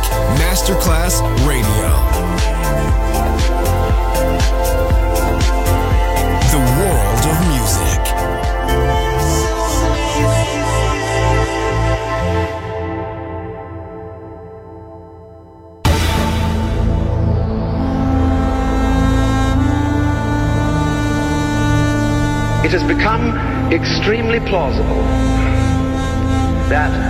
Music Masterclass Radio. The world of music. It has become extremely plausible that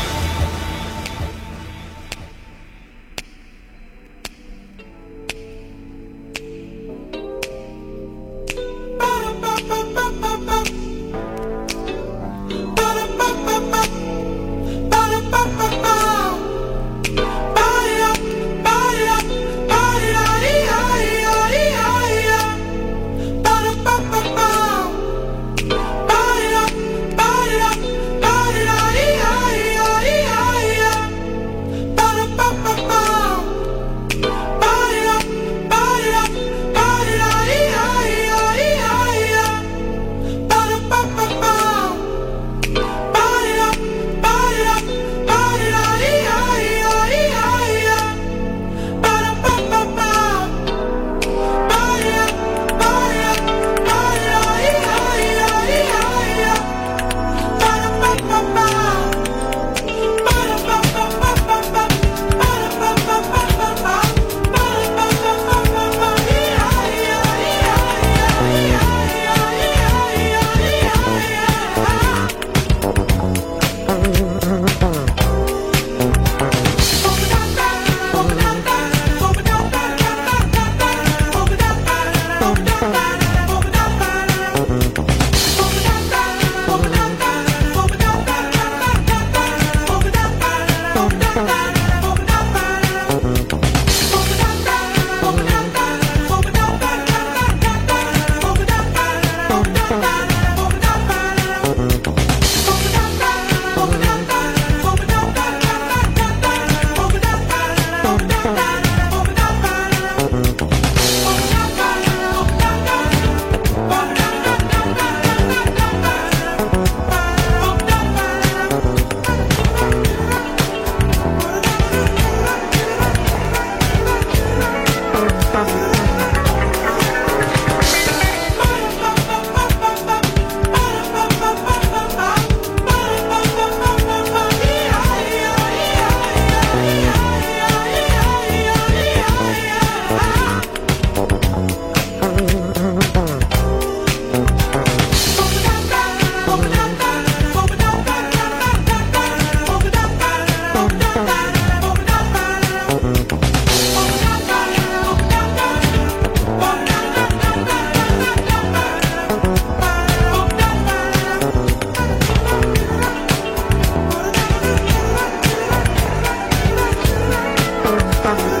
stuff.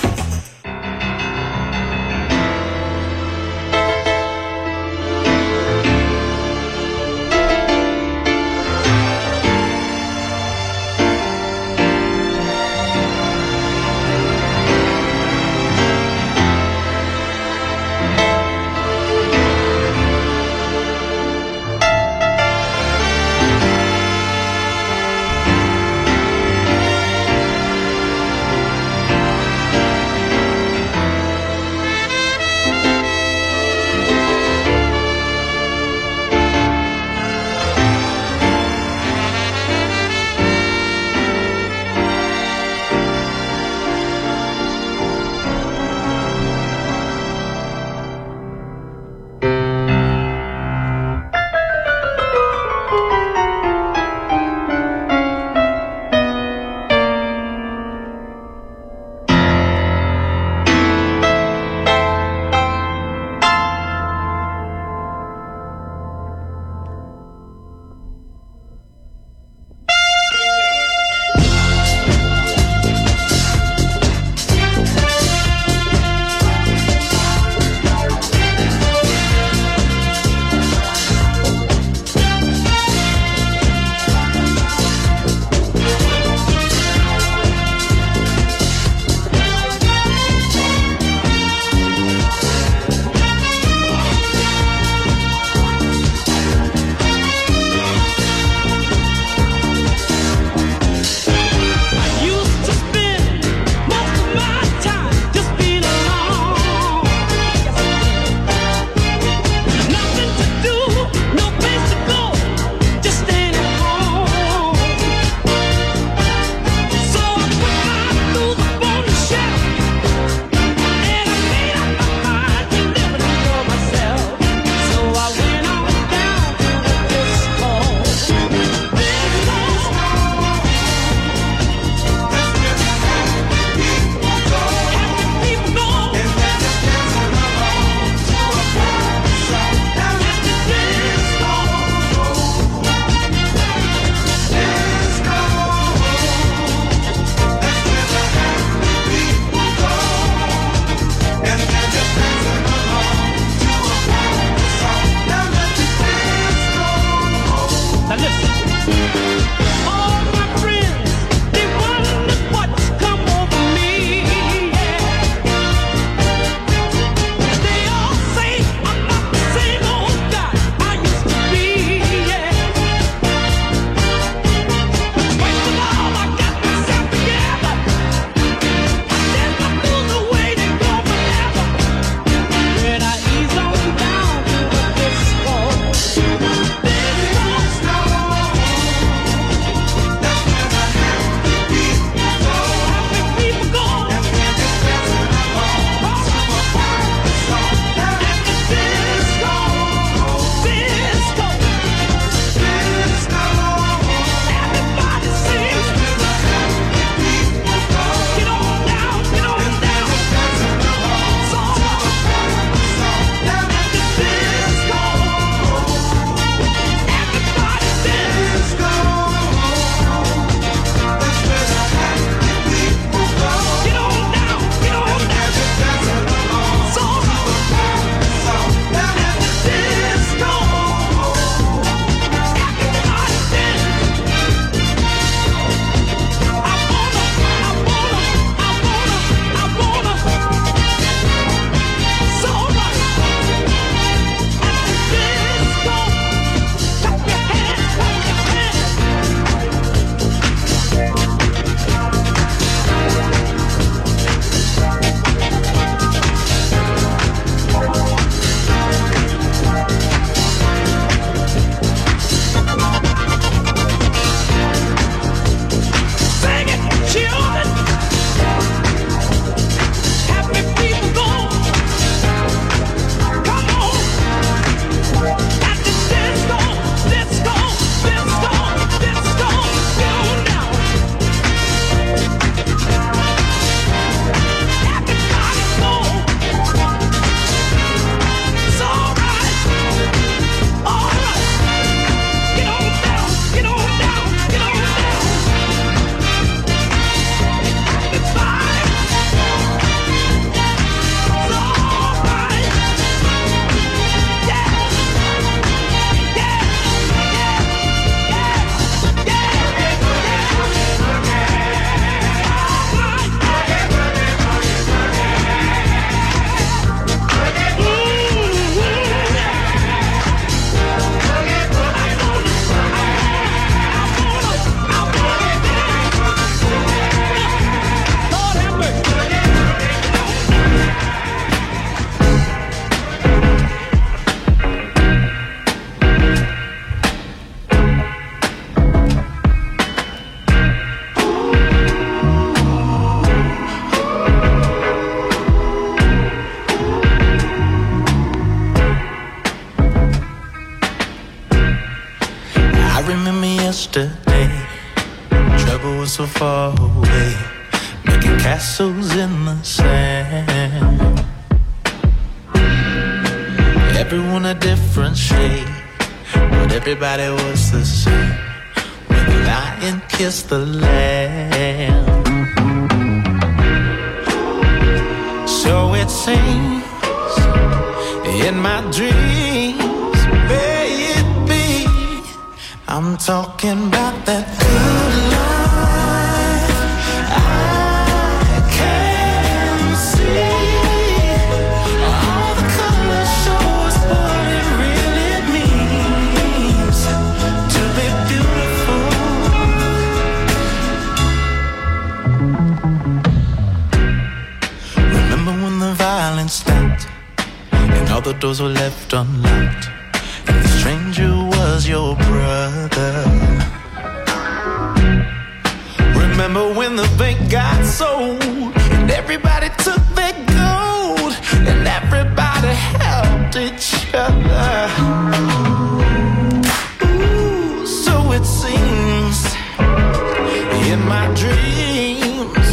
dreams.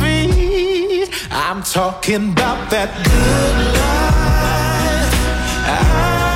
be. I'm talking about that good life. I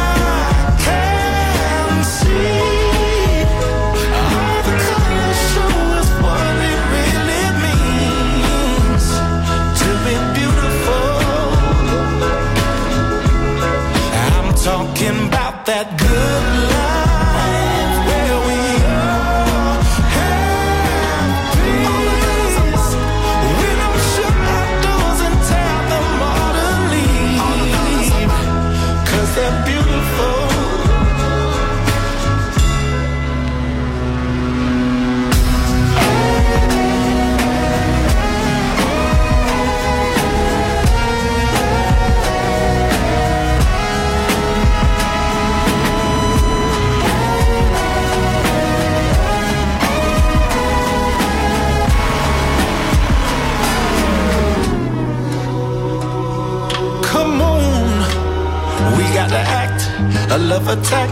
love attack.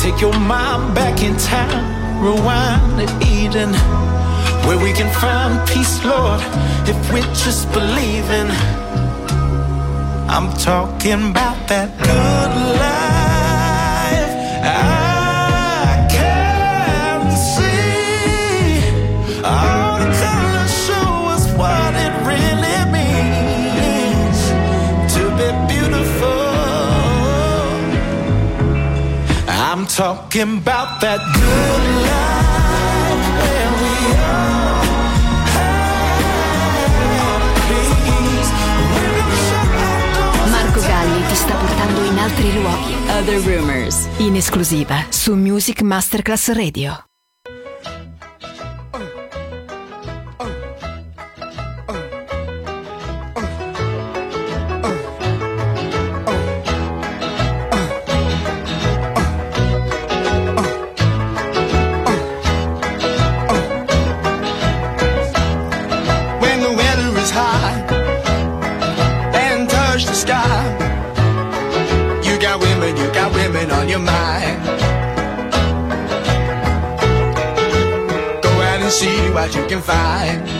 Take your mind back in time, rewind to Eden, where we can find peace, Lord, if we just believe in. I'm talking about that good. talking about that good life where we are. Marco Galli ti sta portando in altri luoghi. Other Rumors, in esclusiva su Music Masterclass Radio. your mind. Go out and see what you can find.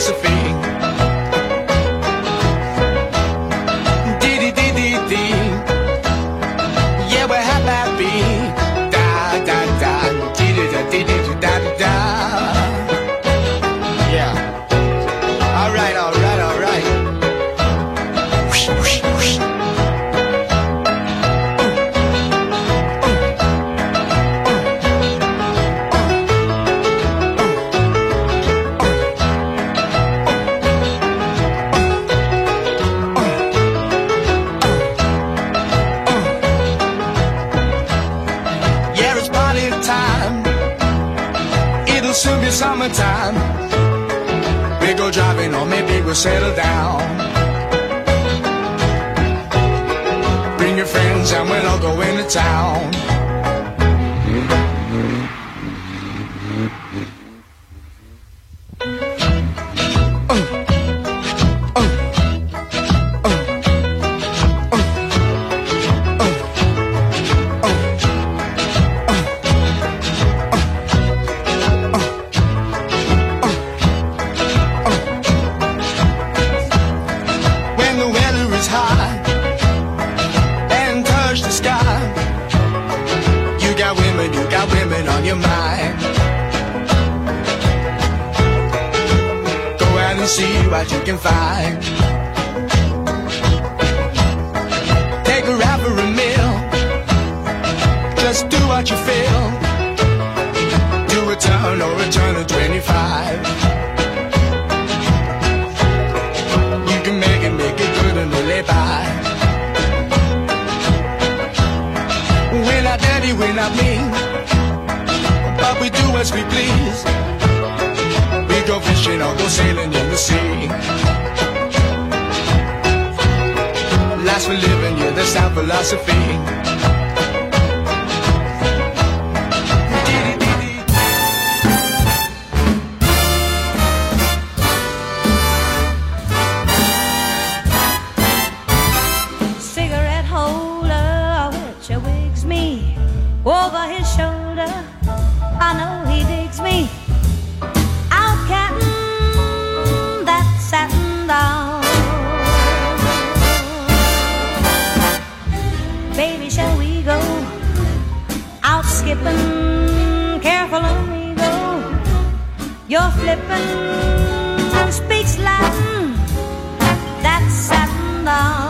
philosophy. summertime. We go driving or maybe we'll settle down. Bring your friends and we'll all go into town. Philippine speaks Latin. That's Latin,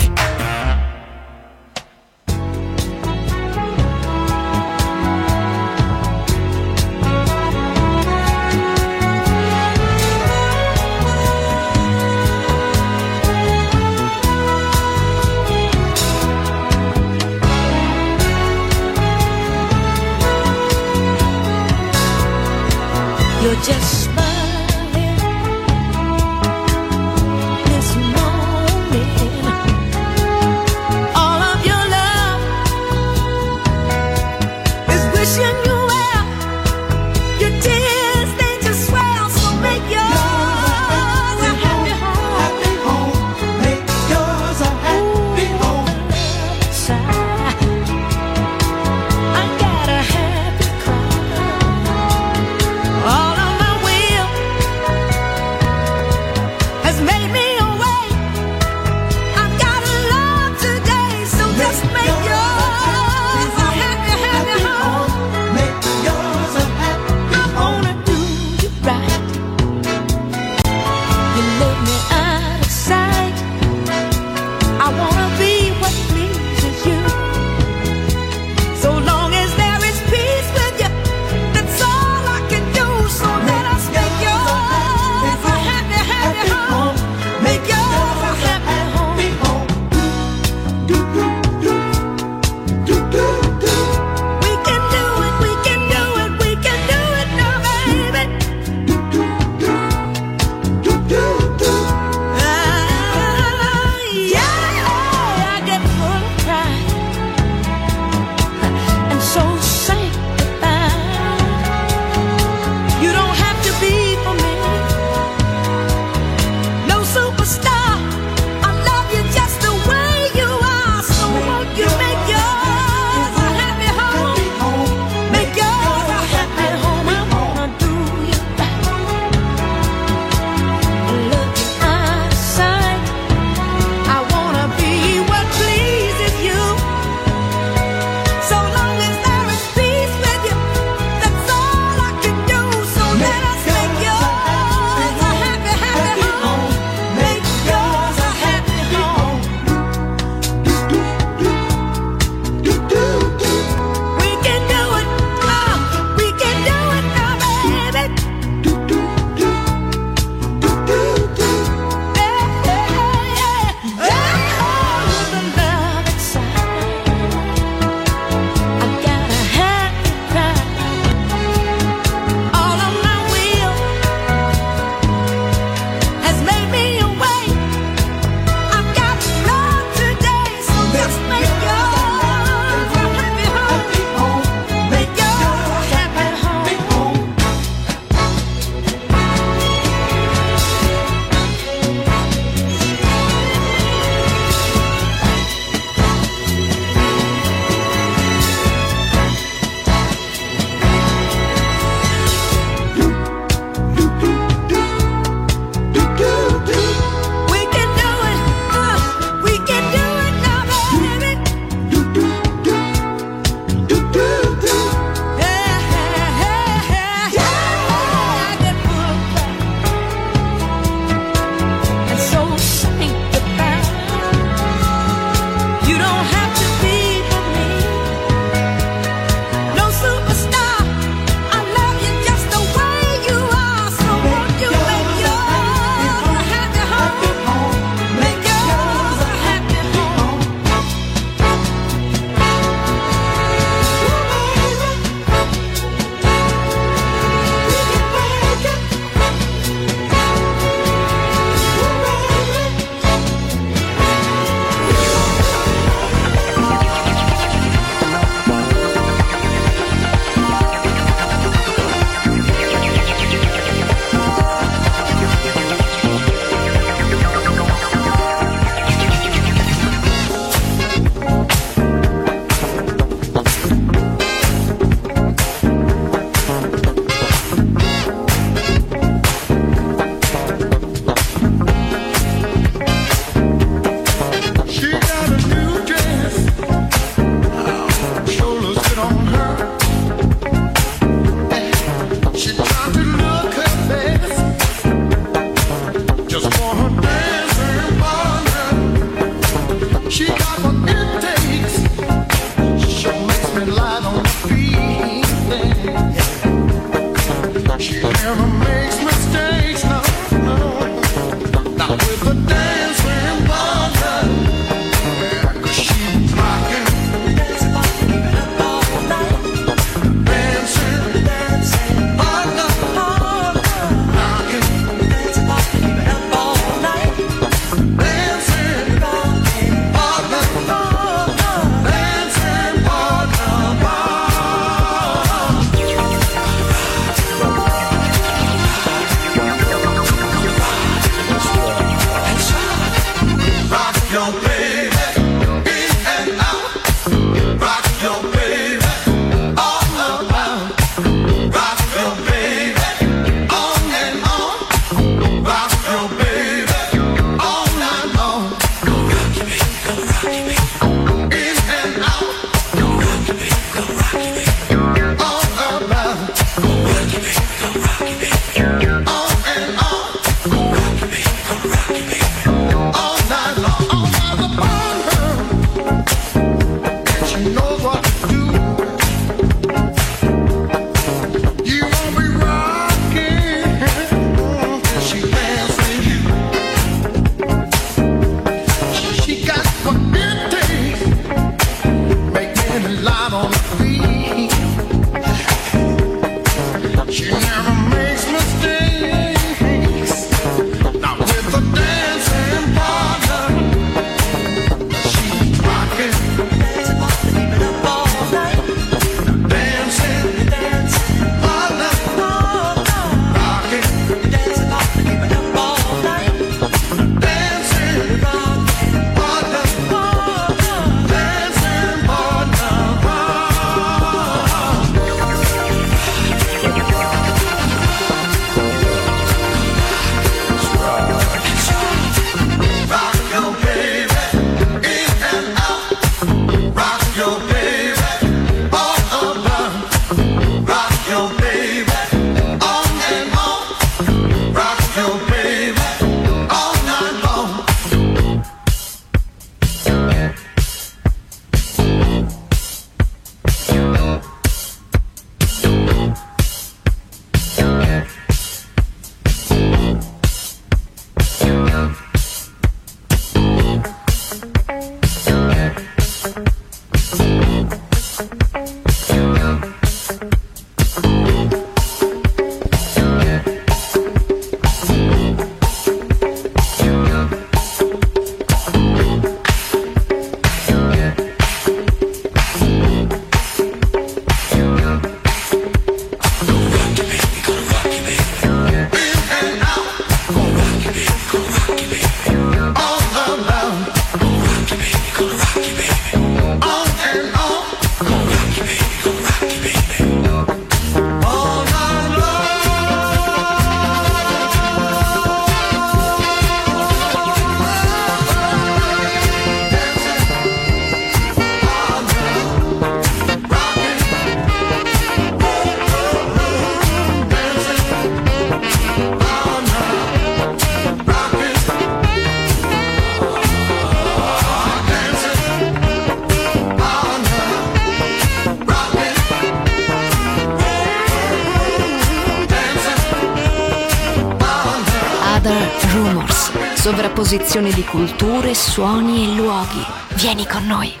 Other Rumors. Sovrapposizione di culture, suoni e luoghi. Vieni con noi.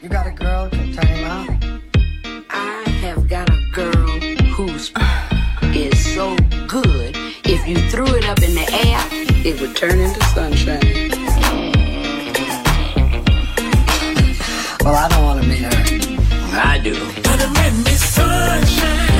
You got a girl to time out? I have got a girl who's is so good. If you threw it up in the air, it would turn into sunshine. Well, I don't want to meet her. I do. But it me sunshine.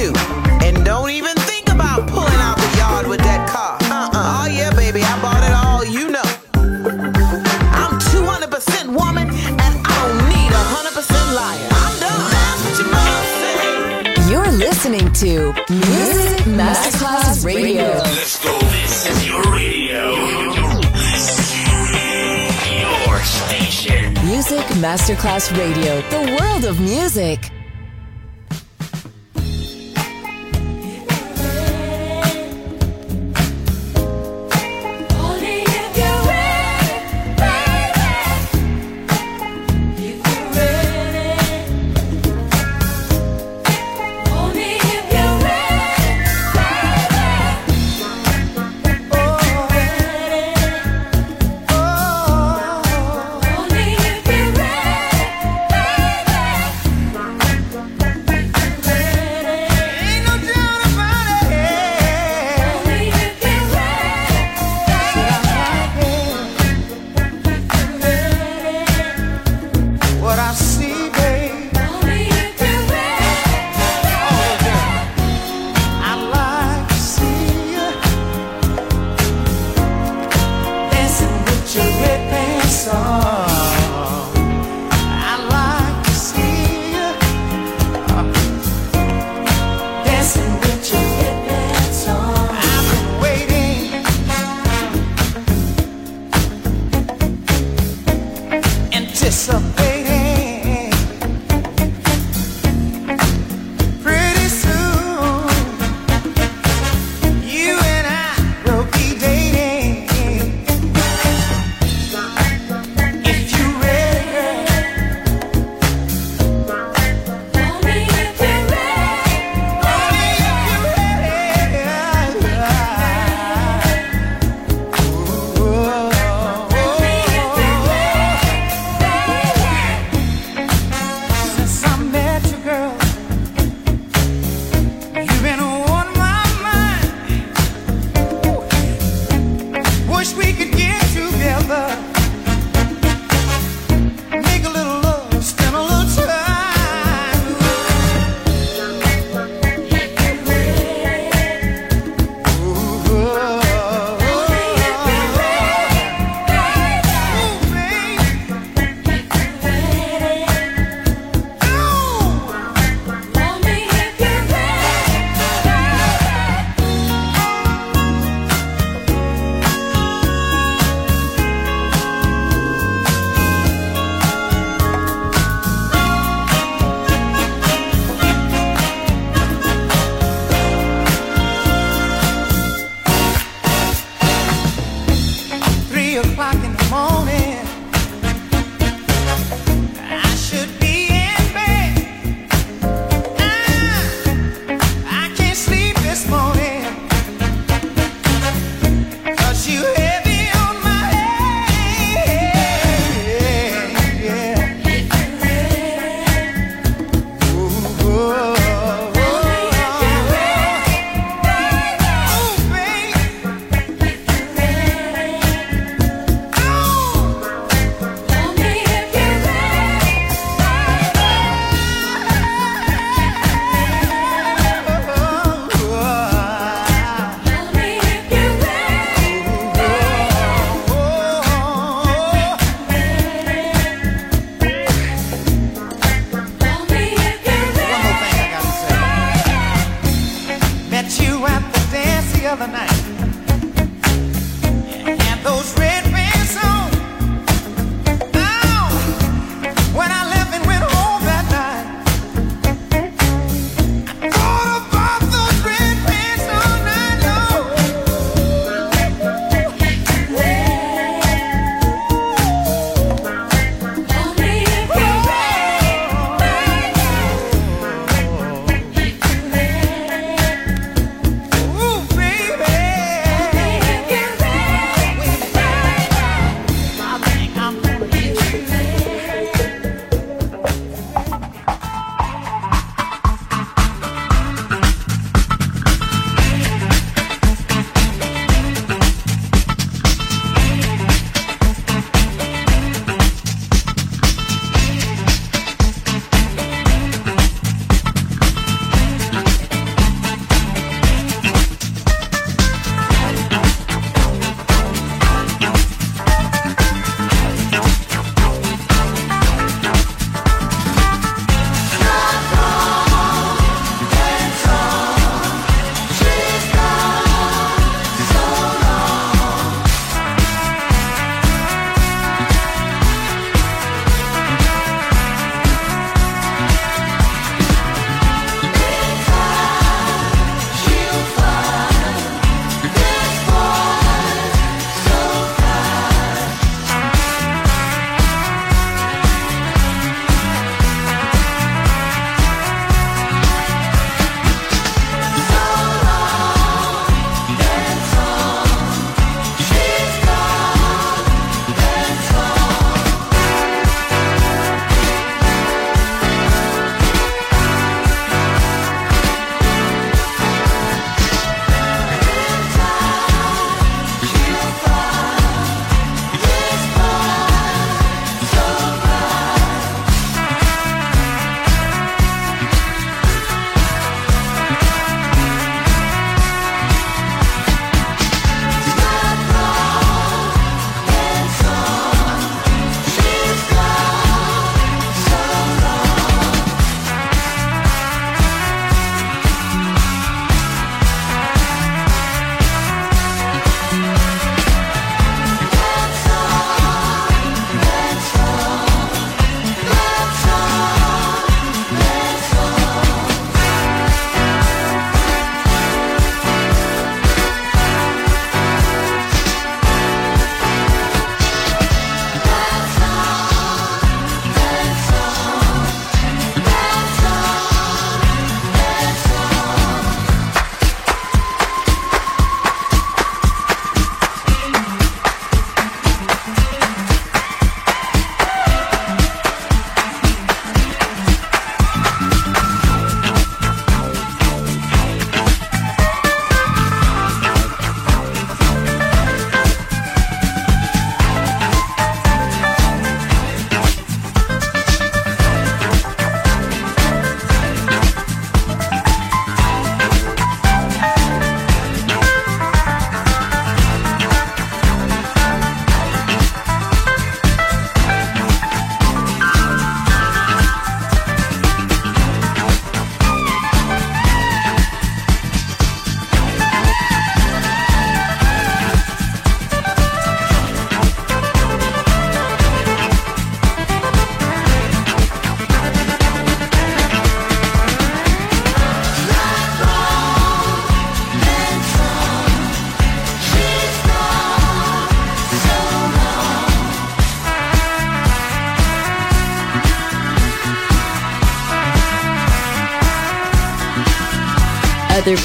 too. And don't even think about pulling out the yard with that car. Uh-uh. Oh yeah, baby, I bought it all, you know. I'm 200% woman and I don't need 100% liar. I'm done. That's what your mom said. You're listening to Music Masterclass Radio. Let's go. This is your radio. This is your, radio. your station. Music Masterclass Radio, the world of music.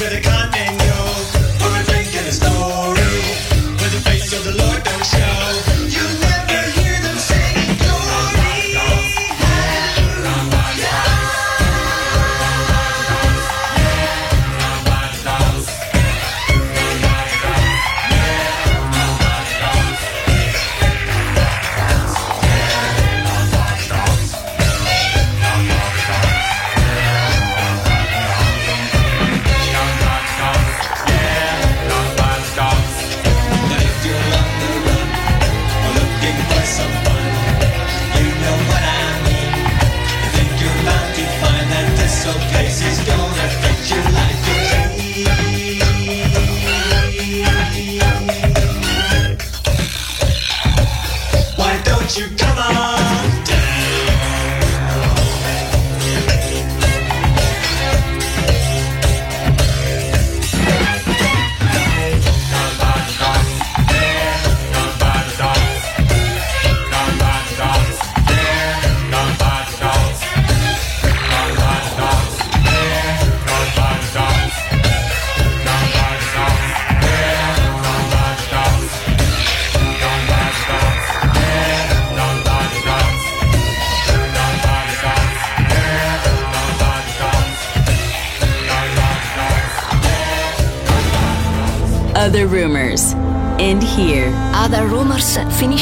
better come.